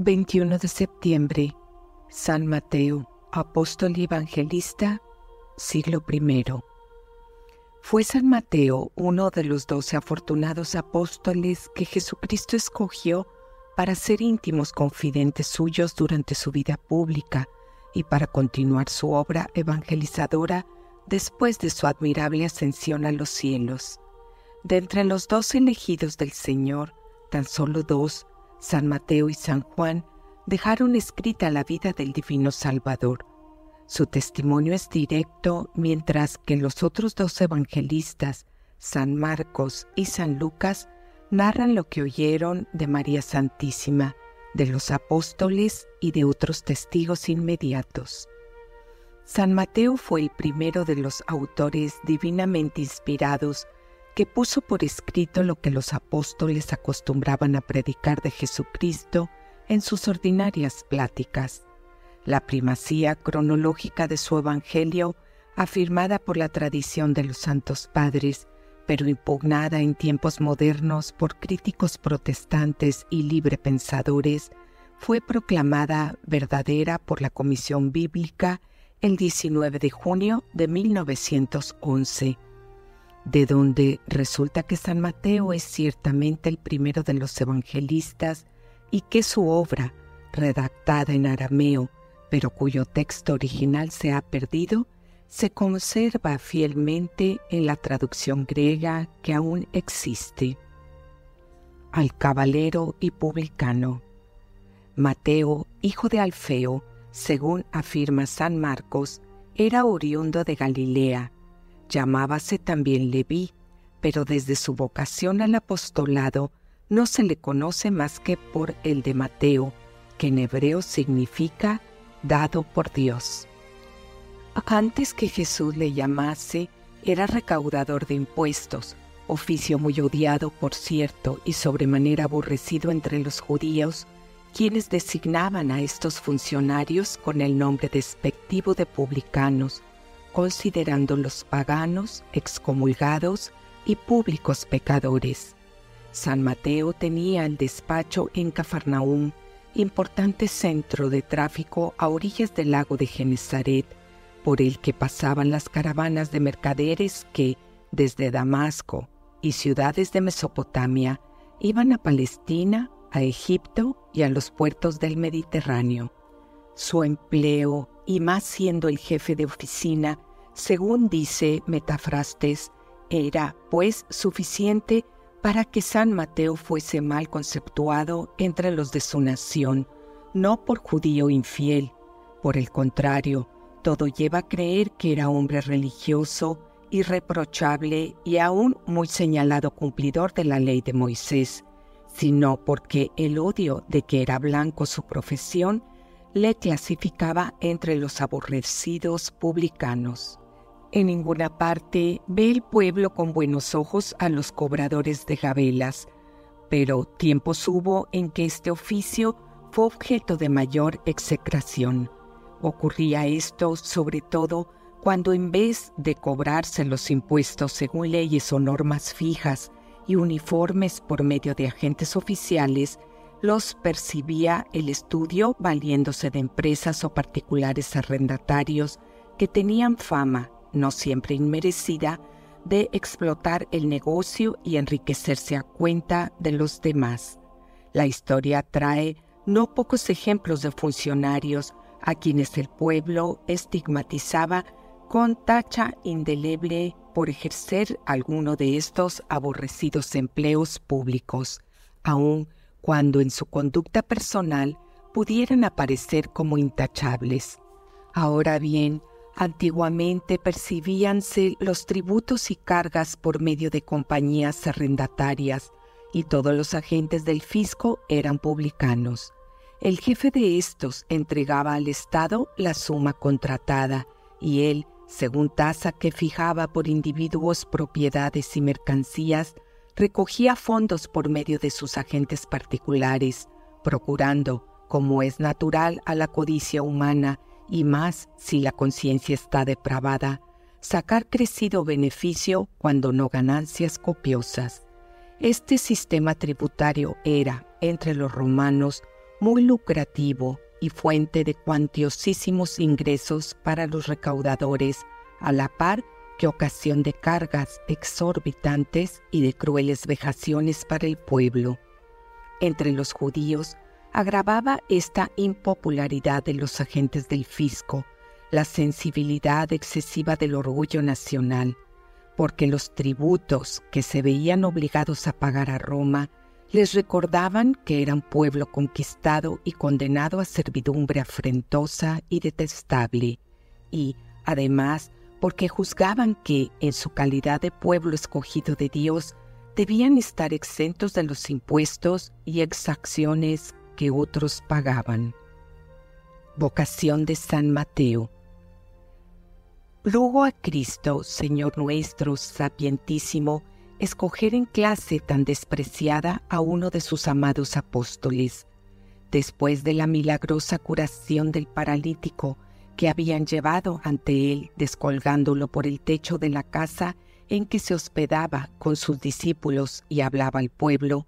21 de septiembre, San Mateo, apóstol y evangelista, siglo I. Fue San Mateo uno de los doce afortunados apóstoles que Jesucristo escogió para ser íntimos confidentes suyos durante su vida pública y para continuar su obra evangelizadora después de su admirable ascensión a los cielos. De entre los dos elegidos del Señor, tan solo dos, San Mateo y San Juan, dejaron escrita la vida del Divino Salvador. Su testimonio es directo, mientras que los otros dos evangelistas, San Marcos y San Lucas, narran lo que oyeron de María Santísima, de los apóstoles y de otros testigos inmediatos. San Mateo fue el primero de los autores divinamente inspirados que puso por escrito lo que los apóstoles acostumbraban a predicar de Jesucristo en sus ordinarias pláticas. La primacía cronológica de su Evangelio, afirmada por la tradición de los santos padres, pero impugnada en tiempos modernos por críticos protestantes y librepensadores, fue proclamada verdadera por la Comisión Bíblica el 19 de junio de 1911 de donde resulta que San Mateo es ciertamente el primero de los evangelistas y que su obra, redactada en arameo, pero cuyo texto original se ha perdido, se conserva fielmente en la traducción griega que aún existe. Al caballero y publicano. Mateo, hijo de Alfeo, según afirma San Marcos, era oriundo de Galilea, Llamábase también Leví, pero desde su vocación al apostolado no se le conoce más que por el de Mateo, que en hebreo significa dado por Dios. Antes que Jesús le llamase, era recaudador de impuestos, oficio muy odiado, por cierto, y sobremanera aborrecido entre los judíos, quienes designaban a estos funcionarios con el nombre despectivo de publicanos, considerando los paganos, excomulgados y públicos pecadores. San Mateo tenía el despacho en Cafarnaúm, importante centro de tráfico a orillas del lago de Genezaret, por el que pasaban las caravanas de mercaderes que, desde Damasco y ciudades de Mesopotamia, iban a Palestina, a Egipto y a los puertos del Mediterráneo. Su empleo y más siendo el jefe de oficina, según dice Metafrastes, era pues suficiente para que San Mateo fuese mal conceptuado entre los de su nación, no por judío infiel. Por el contrario, todo lleva a creer que era hombre religioso, irreprochable y aún muy señalado cumplidor de la ley de Moisés, sino porque el odio de que era blanco su profesión le clasificaba entre los aborrecidos publicanos. En ninguna parte ve el pueblo con buenos ojos a los cobradores de gabelas, pero tiempos hubo en que este oficio fue objeto de mayor execración. Ocurría esto sobre todo cuando en vez de cobrarse los impuestos según leyes o normas fijas y uniformes por medio de agentes oficiales, los percibía el estudio valiéndose de empresas o particulares arrendatarios que tenían fama, no siempre inmerecida, de explotar el negocio y enriquecerse a cuenta de los demás. La historia trae no pocos ejemplos de funcionarios a quienes el pueblo estigmatizaba con tacha indeleble por ejercer alguno de estos aborrecidos empleos públicos, aun cuando en su conducta personal pudieran aparecer como intachables. Ahora bien, antiguamente percibíanse los tributos y cargas por medio de compañías arrendatarias, y todos los agentes del fisco eran publicanos. El jefe de estos entregaba al Estado la suma contratada, y él, según tasa que fijaba por individuos, propiedades y mercancías, recogía fondos por medio de sus agentes particulares, procurando, como es natural a la codicia humana, y más si la conciencia está depravada, sacar crecido beneficio cuando no ganancias copiosas. Este sistema tributario era, entre los romanos, muy lucrativo y fuente de cuantiosísimos ingresos para los recaudadores, a la par que ocasión de cargas exorbitantes y de crueles vejaciones para el pueblo. Entre los judíos agravaba esta impopularidad de los agentes del fisco, la sensibilidad excesiva del orgullo nacional, porque los tributos que se veían obligados a pagar a Roma les recordaban que eran pueblo conquistado y condenado a servidumbre afrentosa y detestable, y, además, porque juzgaban que, en su calidad de pueblo escogido de Dios, debían estar exentos de los impuestos y exacciones que otros pagaban. Vocación de San Mateo Luego a Cristo, Señor nuestro, sapientísimo, escoger en clase tan despreciada a uno de sus amados apóstoles. Después de la milagrosa curación del paralítico que habían llevado ante él descolgándolo por el techo de la casa en que se hospedaba con sus discípulos y hablaba al pueblo,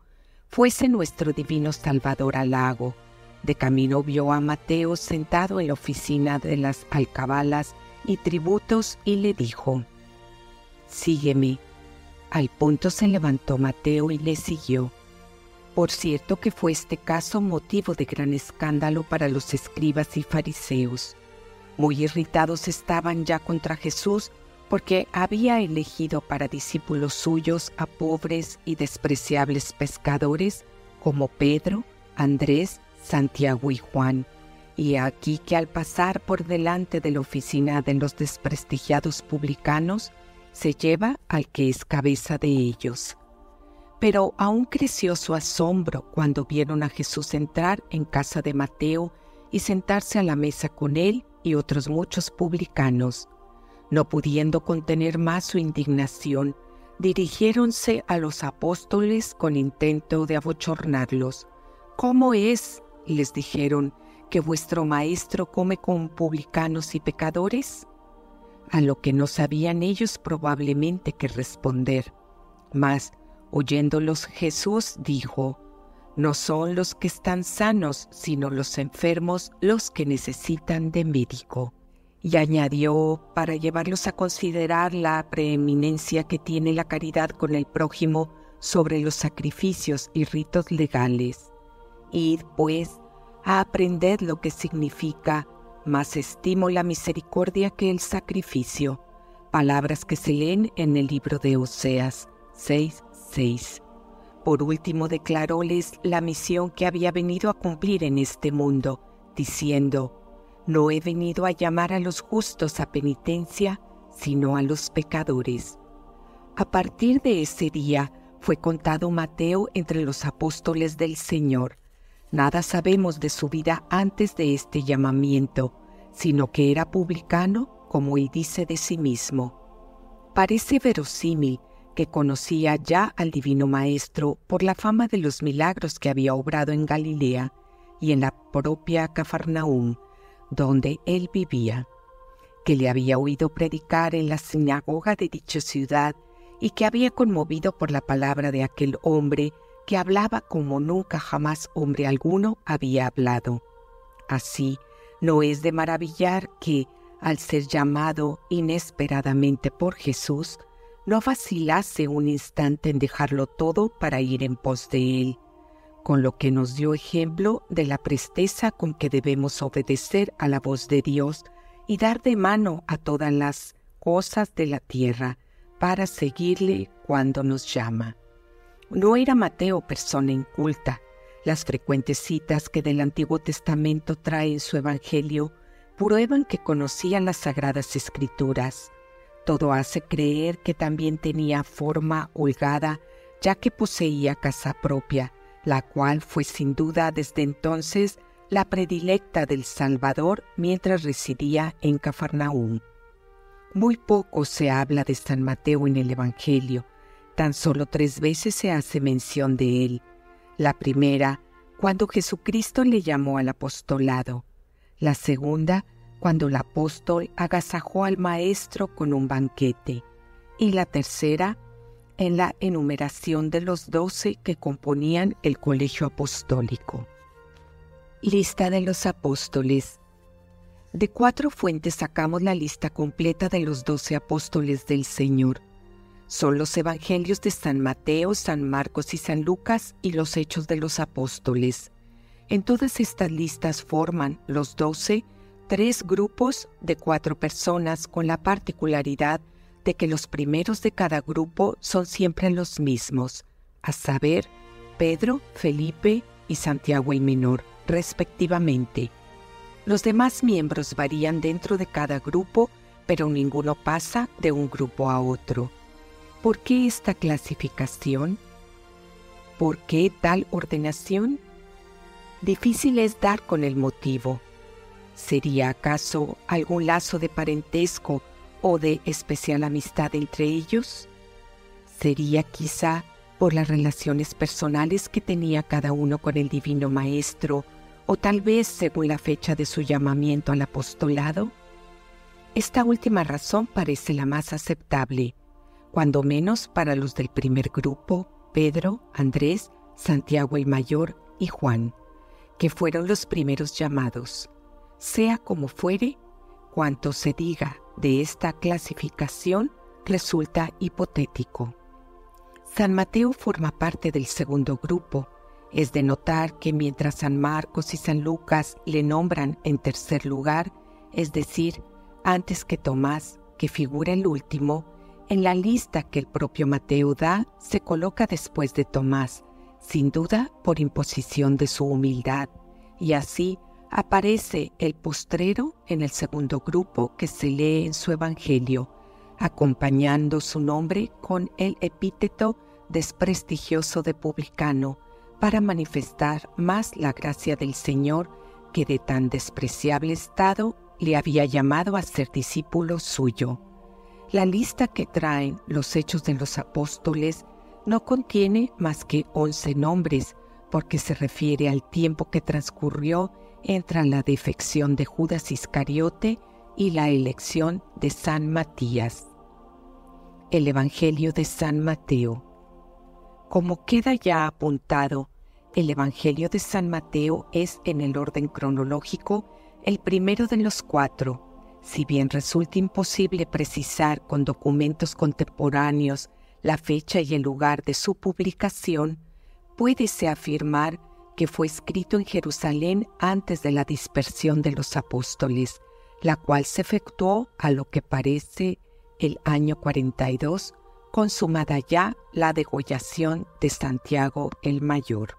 fuese nuestro divino Salvador al lago. De camino vio a Mateo sentado en la oficina de las alcabalas y tributos y le dijo, Sígueme. Al punto se levantó Mateo y le siguió. Por cierto que fue este caso motivo de gran escándalo para los escribas y fariseos. Muy irritados estaban ya contra Jesús porque había elegido para discípulos suyos a pobres y despreciables pescadores como Pedro, Andrés, Santiago y Juan. Y aquí que al pasar por delante de la oficina de los desprestigiados publicanos, se lleva al que es cabeza de ellos. Pero aún creció su asombro cuando vieron a Jesús entrar en casa de Mateo y sentarse a la mesa con él y otros muchos publicanos. No pudiendo contener más su indignación, dirigiéronse a los apóstoles con intento de abochornarlos. ¿Cómo es, les dijeron, que vuestro maestro come con publicanos y pecadores? a lo que no sabían ellos probablemente que responder. Mas, oyéndolos Jesús dijo, No son los que están sanos, sino los enfermos los que necesitan de médico. Y añadió, para llevarlos a considerar la preeminencia que tiene la caridad con el prójimo sobre los sacrificios y ritos legales. Id, pues, a aprender lo que significa más estimo la misericordia que el sacrificio. Palabras que se leen en el libro de Oseas 6:6. Por último declaróles la misión que había venido a cumplir en este mundo, diciendo, No he venido a llamar a los justos a penitencia, sino a los pecadores. A partir de ese día fue contado Mateo entre los apóstoles del Señor Nada sabemos de su vida antes de este llamamiento, sino que era publicano, como él dice de sí mismo. Parece verosímil que conocía ya al Divino Maestro por la fama de los milagros que había obrado en Galilea y en la propia Cafarnaúm, donde él vivía, que le había oído predicar en la sinagoga de dicha ciudad y que había conmovido por la palabra de aquel hombre que hablaba como nunca jamás hombre alguno había hablado. Así, no es de maravillar que, al ser llamado inesperadamente por Jesús, no vacilase un instante en dejarlo todo para ir en pos de él, con lo que nos dio ejemplo de la presteza con que debemos obedecer a la voz de Dios y dar de mano a todas las cosas de la tierra para seguirle cuando nos llama. No era Mateo persona inculta. Las frecuentes citas que del Antiguo Testamento trae en su Evangelio prueban que conocía las sagradas escrituras. Todo hace creer que también tenía forma holgada, ya que poseía casa propia, la cual fue sin duda desde entonces la predilecta del Salvador mientras residía en Cafarnaúm. Muy poco se habla de San Mateo en el Evangelio, Tan solo tres veces se hace mención de él. La primera, cuando Jesucristo le llamó al apostolado. La segunda, cuando el apóstol agasajó al maestro con un banquete. Y la tercera, en la enumeración de los doce que componían el colegio apostólico. Lista de los apóstoles. De cuatro fuentes sacamos la lista completa de los doce apóstoles del Señor. Son los evangelios de San Mateo, San Marcos y San Lucas y los hechos de los apóstoles. En todas estas listas forman los doce tres grupos de cuatro personas con la particularidad de que los primeros de cada grupo son siempre los mismos, a saber, Pedro, Felipe y Santiago el Menor respectivamente. Los demás miembros varían dentro de cada grupo, pero ninguno pasa de un grupo a otro. ¿Por qué esta clasificación? ¿Por qué tal ordenación? Difícil es dar con el motivo. ¿Sería acaso algún lazo de parentesco o de especial amistad entre ellos? ¿Sería quizá por las relaciones personales que tenía cada uno con el Divino Maestro o tal vez según la fecha de su llamamiento al apostolado? Esta última razón parece la más aceptable, cuando menos para los del primer grupo, Pedro, Andrés, Santiago el Mayor y Juan, que fueron los primeros llamados. Sea como fuere, cuanto se diga de esta clasificación resulta hipotético. San Mateo forma parte del segundo grupo, es de notar que mientras San Marcos y San Lucas le nombran en tercer lugar, es decir, antes que Tomás, que figura el último, en la lista que el propio Mateo da se coloca después de Tomás, sin duda por imposición de su humildad, y así aparece el postrero en el segundo grupo que se lee en su Evangelio, acompañando su nombre con el epíteto desprestigioso de publicano, para manifestar más la gracia del Señor que de tan despreciable estado le había llamado a ser discípulo suyo. La lista que traen los hechos de los apóstoles no contiene más que once nombres, porque se refiere al tiempo que transcurrió entre la defección de Judas Iscariote y la elección de San Matías. El Evangelio de San Mateo. Como queda ya apuntado, el Evangelio de San Mateo es en el orden cronológico el primero de los cuatro, si bien resulta imposible precisar con documentos contemporáneos la fecha y el lugar de su publicación, puédese afirmar que fue escrito en Jerusalén antes de la dispersión de los apóstoles, la cual se efectuó a lo que parece el año 42 consumada ya la degollación de Santiago el Mayor.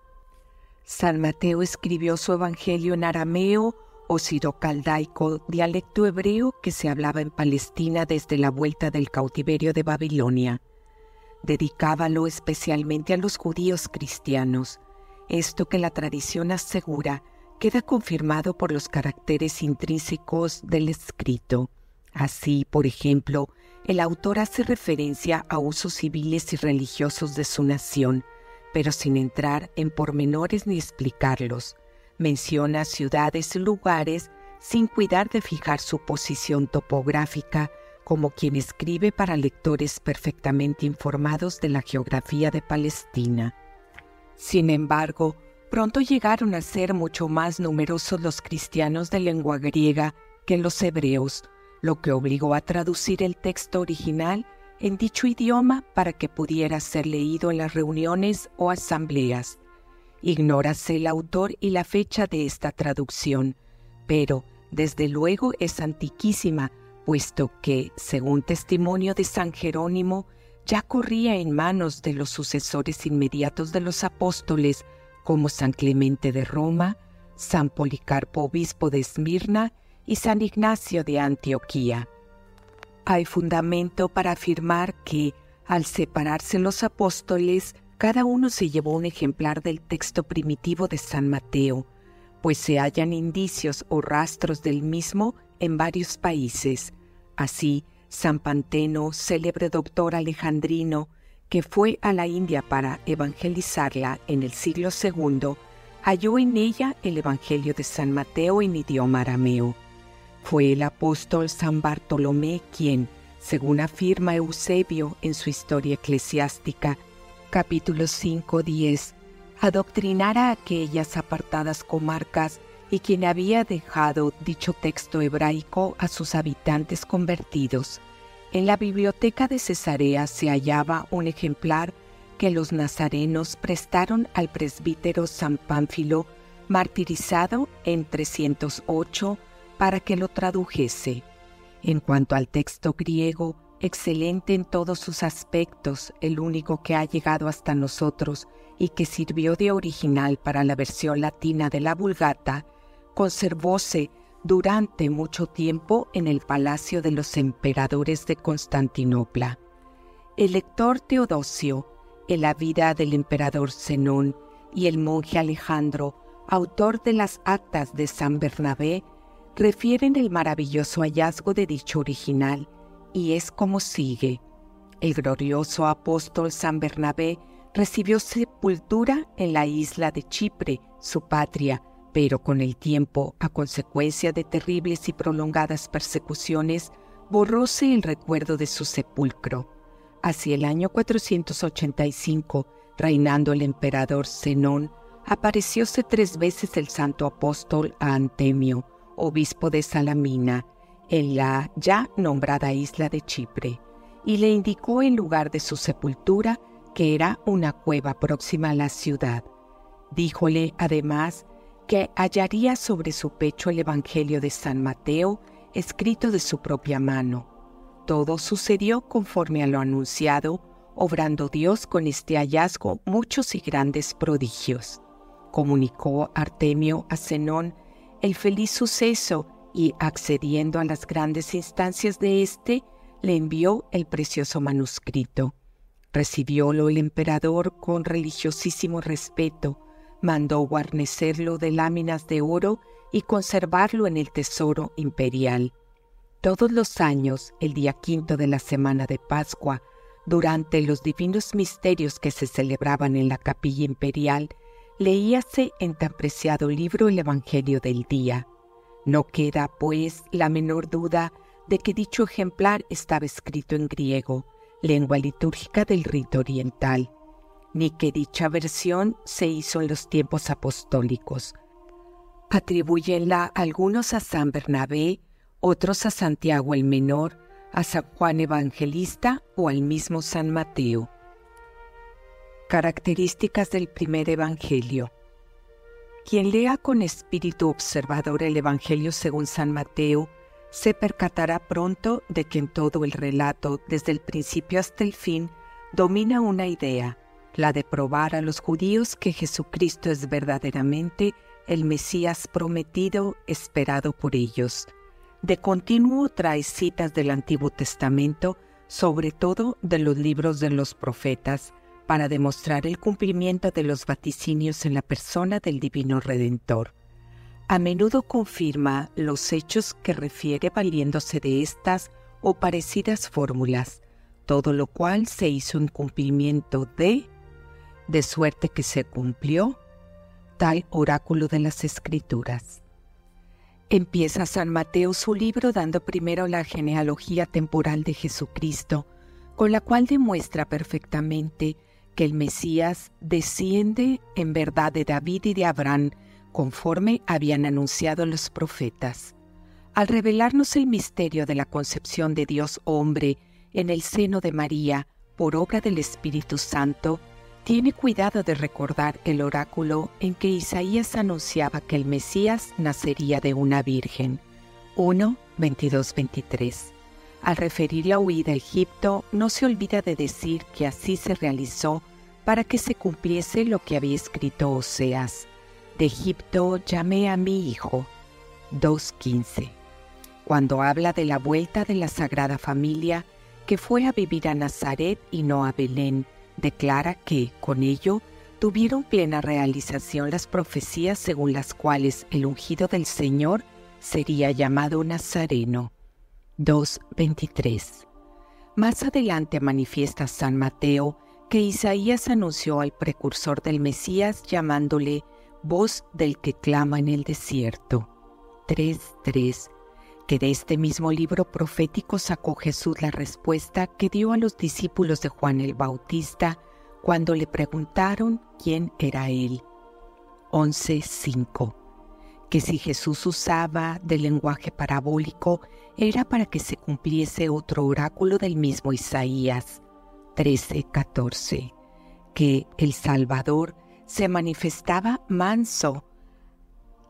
San Mateo escribió su Evangelio en arameo o sirocaldaico, dialecto hebreo que se hablaba en Palestina desde la vuelta del cautiverio de Babilonia. Dedicábalo especialmente a los judíos cristianos. Esto que la tradición asegura queda confirmado por los caracteres intrínsecos del escrito. Así, por ejemplo, el autor hace referencia a usos civiles y religiosos de su nación, pero sin entrar en pormenores ni explicarlos. Menciona ciudades y lugares sin cuidar de fijar su posición topográfica como quien escribe para lectores perfectamente informados de la geografía de Palestina. Sin embargo, pronto llegaron a ser mucho más numerosos los cristianos de lengua griega que los hebreos, lo que obligó a traducir el texto original en dicho idioma para que pudiera ser leído en las reuniones o asambleas. Ignórase el autor y la fecha de esta traducción, pero desde luego es antiquísima, puesto que, según testimonio de San Jerónimo, ya corría en manos de los sucesores inmediatos de los apóstoles, como San Clemente de Roma, San Policarpo obispo de Esmirna y San Ignacio de Antioquía. Hay fundamento para afirmar que, al separarse los apóstoles, cada uno se llevó un ejemplar del texto primitivo de San Mateo, pues se hallan indicios o rastros del mismo en varios países. Así, San Panteno, célebre doctor alejandrino, que fue a la India para evangelizarla en el siglo II, halló en ella el Evangelio de San Mateo en idioma arameo. Fue el apóstol San Bartolomé quien, según afirma Eusebio en su historia eclesiástica, capítulo 5, 10, adoctrinara aquellas apartadas comarcas y quien había dejado dicho texto hebraico a sus habitantes convertidos. En la biblioteca de Cesarea se hallaba un ejemplar que los nazarenos prestaron al presbítero San Pánfilo, martirizado en 308, para que lo tradujese. En cuanto al texto griego, excelente en todos sus aspectos, el único que ha llegado hasta nosotros y que sirvió de original para la versión latina de la Vulgata, conservóse durante mucho tiempo en el palacio de los emperadores de Constantinopla. El lector Teodosio en la vida del emperador Zenón y el monje Alejandro, autor de las actas de San Bernabé, refieren el maravilloso hallazgo de dicho original, y es como sigue. El glorioso apóstol San Bernabé recibió sepultura en la isla de Chipre, su patria, pero con el tiempo, a consecuencia de terribles y prolongadas persecuciones, borróse el recuerdo de su sepulcro Hacia el año 485, reinando el emperador Zenón, aparecióse tres veces el santo apóstol a Antemio, obispo de Salamina, en la ya nombrada isla de Chipre, y le indicó el lugar de su sepultura, que era una cueva próxima a la ciudad. Díjole además que hallaría sobre su pecho el Evangelio de San Mateo, escrito de su propia mano, todo sucedió conforme a lo anunciado, obrando Dios con este hallazgo muchos y grandes prodigios. Comunicó Artemio a Zenón el feliz suceso y, accediendo a las grandes instancias de éste, le envió el precioso manuscrito. Recibiólo el emperador con religiosísimo respeto, mandó guarnecerlo de láminas de oro y conservarlo en el tesoro imperial. Todos los años, el día quinto de la semana de Pascua, durante los divinos misterios que se celebraban en la capilla imperial, leíase en tan preciado libro el Evangelio del día. No queda, pues, la menor duda de que dicho ejemplar estaba escrito en griego, lengua litúrgica del rito oriental, ni que dicha versión se hizo en los tiempos apostólicos. Atribuyenla algunos a San Bernabé, otros a Santiago el Menor, a San Juan Evangelista o al mismo San Mateo. Características del primer Evangelio. Quien lea con espíritu observador el Evangelio según San Mateo, se percatará pronto de que en todo el relato, desde el principio hasta el fin, domina una idea, la de probar a los judíos que Jesucristo es verdaderamente el Mesías prometido, esperado por ellos de continuo trae citas del Antiguo Testamento, sobre todo de los libros de los profetas, para demostrar el cumplimiento de los vaticinios en la persona del Divino Redentor. A menudo confirma los hechos que refiere valiéndose de estas o parecidas fórmulas, todo lo cual se hizo en cumplimiento de, de suerte que se cumplió, tal oráculo de las Escrituras. Empieza San Mateo su libro dando primero la genealogía temporal de Jesucristo, con la cual demuestra perfectamente que el Mesías desciende en verdad de David y de Abraham, conforme habían anunciado los profetas. Al revelarnos el misterio de la concepción de Dios hombre en el seno de María por obra del Espíritu Santo, tiene cuidado de recordar el oráculo en que Isaías anunciaba que el Mesías nacería de una virgen. 1, 22, 23. Al referir la huida a Egipto, no se olvida de decir que así se realizó para que se cumpliese lo que había escrito Oseas. De Egipto llamé a mi hijo. 2.15. Cuando habla de la vuelta de la Sagrada Familia, que fue a vivir a Nazaret y no a Belén, declara que, con ello, tuvieron plena realización las profecías según las cuales el ungido del Señor sería llamado Nazareno. 2.23. Más adelante manifiesta San Mateo que Isaías anunció al precursor del Mesías llamándole voz del que clama en el desierto. 3.3 que de este mismo libro profético sacó Jesús la respuesta que dio a los discípulos de Juan el Bautista cuando le preguntaron quién era él. 11.5. que si Jesús usaba del lenguaje parabólico era para que se cumpliese otro oráculo del mismo Isaías 13:14, que el Salvador se manifestaba manso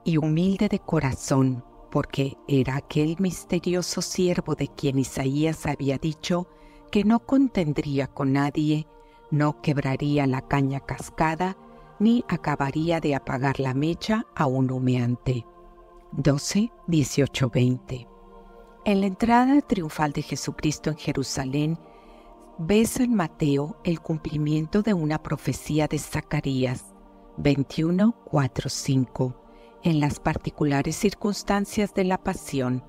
y humilde de corazón, porque era aquel misterioso siervo de quien Isaías había dicho que no contendría con nadie, no quebraría la caña cascada, ni acabaría de apagar la mecha a un humeante. 12, 18, 20. En la entrada triunfal de Jesucristo en Jerusalén, ves en Mateo el cumplimiento de una profecía de Zacarías 21, 4, 5 en las particulares circunstancias de la pasión,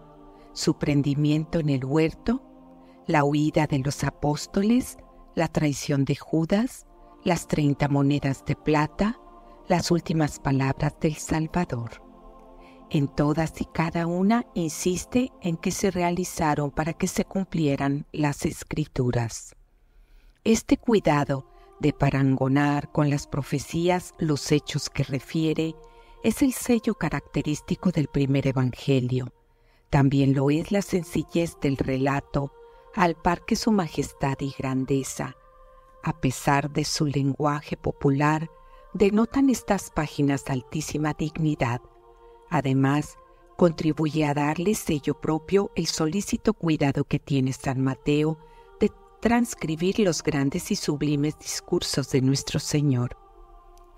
su prendimiento en el huerto, la huida de los apóstoles, la traición de Judas, las treinta monedas de plata, las últimas palabras del Salvador. En todas y cada una insiste en que se realizaron para que se cumplieran las escrituras. Este cuidado de parangonar con las profecías los hechos que refiere es el sello característico del primer Evangelio. También lo es la sencillez del relato, al par que su majestad y grandeza. A pesar de su lenguaje popular, denotan estas páginas altísima dignidad. Además, contribuye a darle sello propio el solícito cuidado que tiene San Mateo de transcribir los grandes y sublimes discursos de nuestro Señor.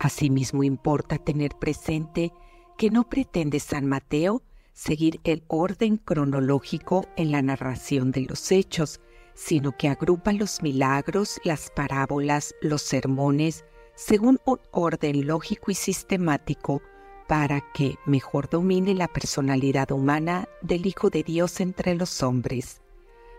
Asimismo importa tener presente que no pretende San Mateo seguir el orden cronológico en la narración de los hechos, sino que agrupa los milagros, las parábolas, los sermones, según un orden lógico y sistemático para que mejor domine la personalidad humana del Hijo de Dios entre los hombres.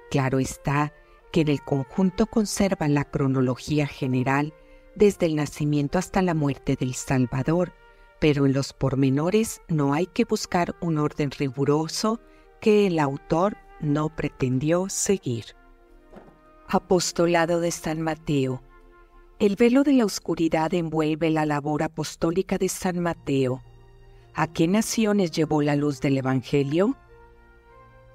Claro está que en el conjunto conserva la cronología general desde el nacimiento hasta la muerte del Salvador, pero en los pormenores no hay que buscar un orden riguroso que el autor no pretendió seguir. Apostolado de San Mateo. El velo de la oscuridad envuelve la labor apostólica de San Mateo. ¿A qué naciones llevó la luz del Evangelio?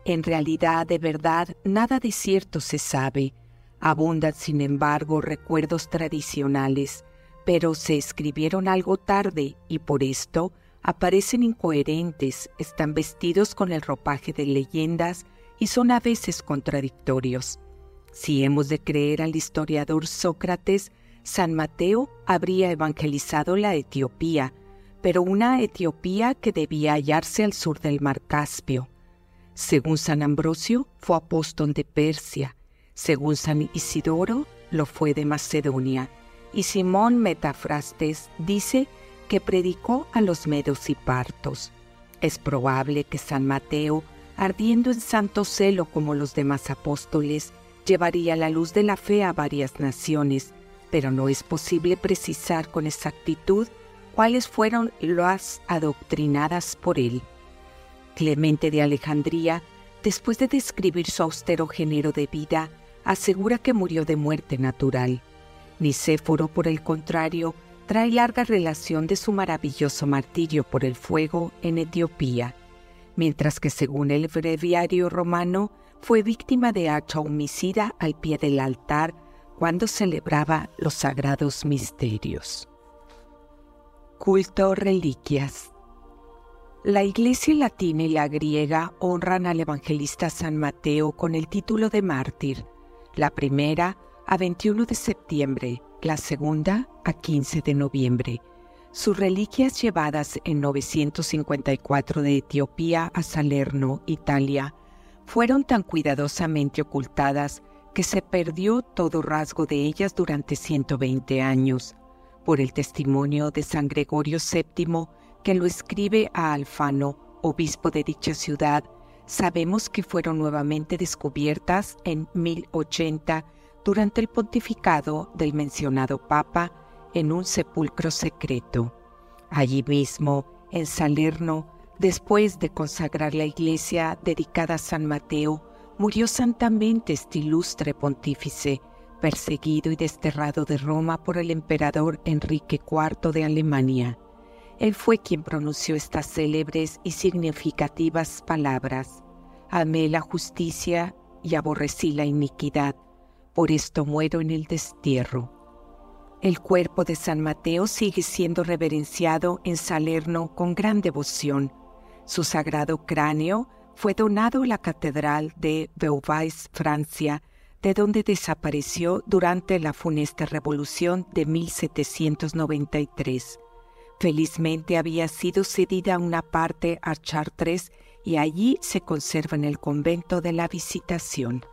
En realidad, de verdad, nada de cierto se sabe, Abundan, sin embargo, recuerdos tradicionales, pero se escribieron algo tarde y por esto aparecen incoherentes, están vestidos con el ropaje de leyendas y son a veces contradictorios. Si hemos de creer al historiador Sócrates, San Mateo habría evangelizado la Etiopía, pero una Etiopía que debía hallarse al sur del mar Caspio. Según San Ambrosio, fue apóstol de Persia, según San Isidoro, lo fue de Macedonia, y Simón Metafrastes dice que predicó a los medos y partos. Es probable que San Mateo, ardiendo en santo celo como los demás apóstoles, llevaría la luz de la fe a varias naciones, pero no es posible precisar con exactitud cuáles fueron las adoctrinadas por él. Clemente de Alejandría, después de describir su austero género de vida, asegura que murió de muerte natural. Nicéforo, por el contrario, trae larga relación de su maravilloso martirio por el fuego en Etiopía, mientras que según el breviario romano fue víctima de hacha homicida al pie del altar cuando celebraba los sagrados misterios. Culto reliquias. La iglesia latina y la griega honran al evangelista San Mateo con el título de mártir, la primera a 21 de septiembre, la segunda a 15 de noviembre. Sus reliquias llevadas en 954 de Etiopía a Salerno, Italia, fueron tan cuidadosamente ocultadas que se perdió todo rasgo de ellas durante 120 años. Por el testimonio de San Gregorio VII, que lo escribe a Alfano, obispo de dicha ciudad, sabemos que fueron nuevamente descubiertas en 1080 durante el pontificado del mencionado Papa en un sepulcro secreto. Allí mismo, en Salerno, después de consagrar la iglesia dedicada a San Mateo, murió santamente este ilustre pontífice, perseguido y desterrado de Roma por el emperador Enrique IV de Alemania. Él fue quien pronunció estas célebres y significativas palabras. Amé la justicia y aborrecí la iniquidad, por esto muero en el destierro. El cuerpo de San Mateo sigue siendo reverenciado en Salerno con gran devoción. Su sagrado cráneo fue donado a la Catedral de Beauvais, Francia, de donde desapareció durante la funesta revolución de 1793. Felizmente había sido cedida una parte a Chartres y allí se conserva en el convento de la Visitación.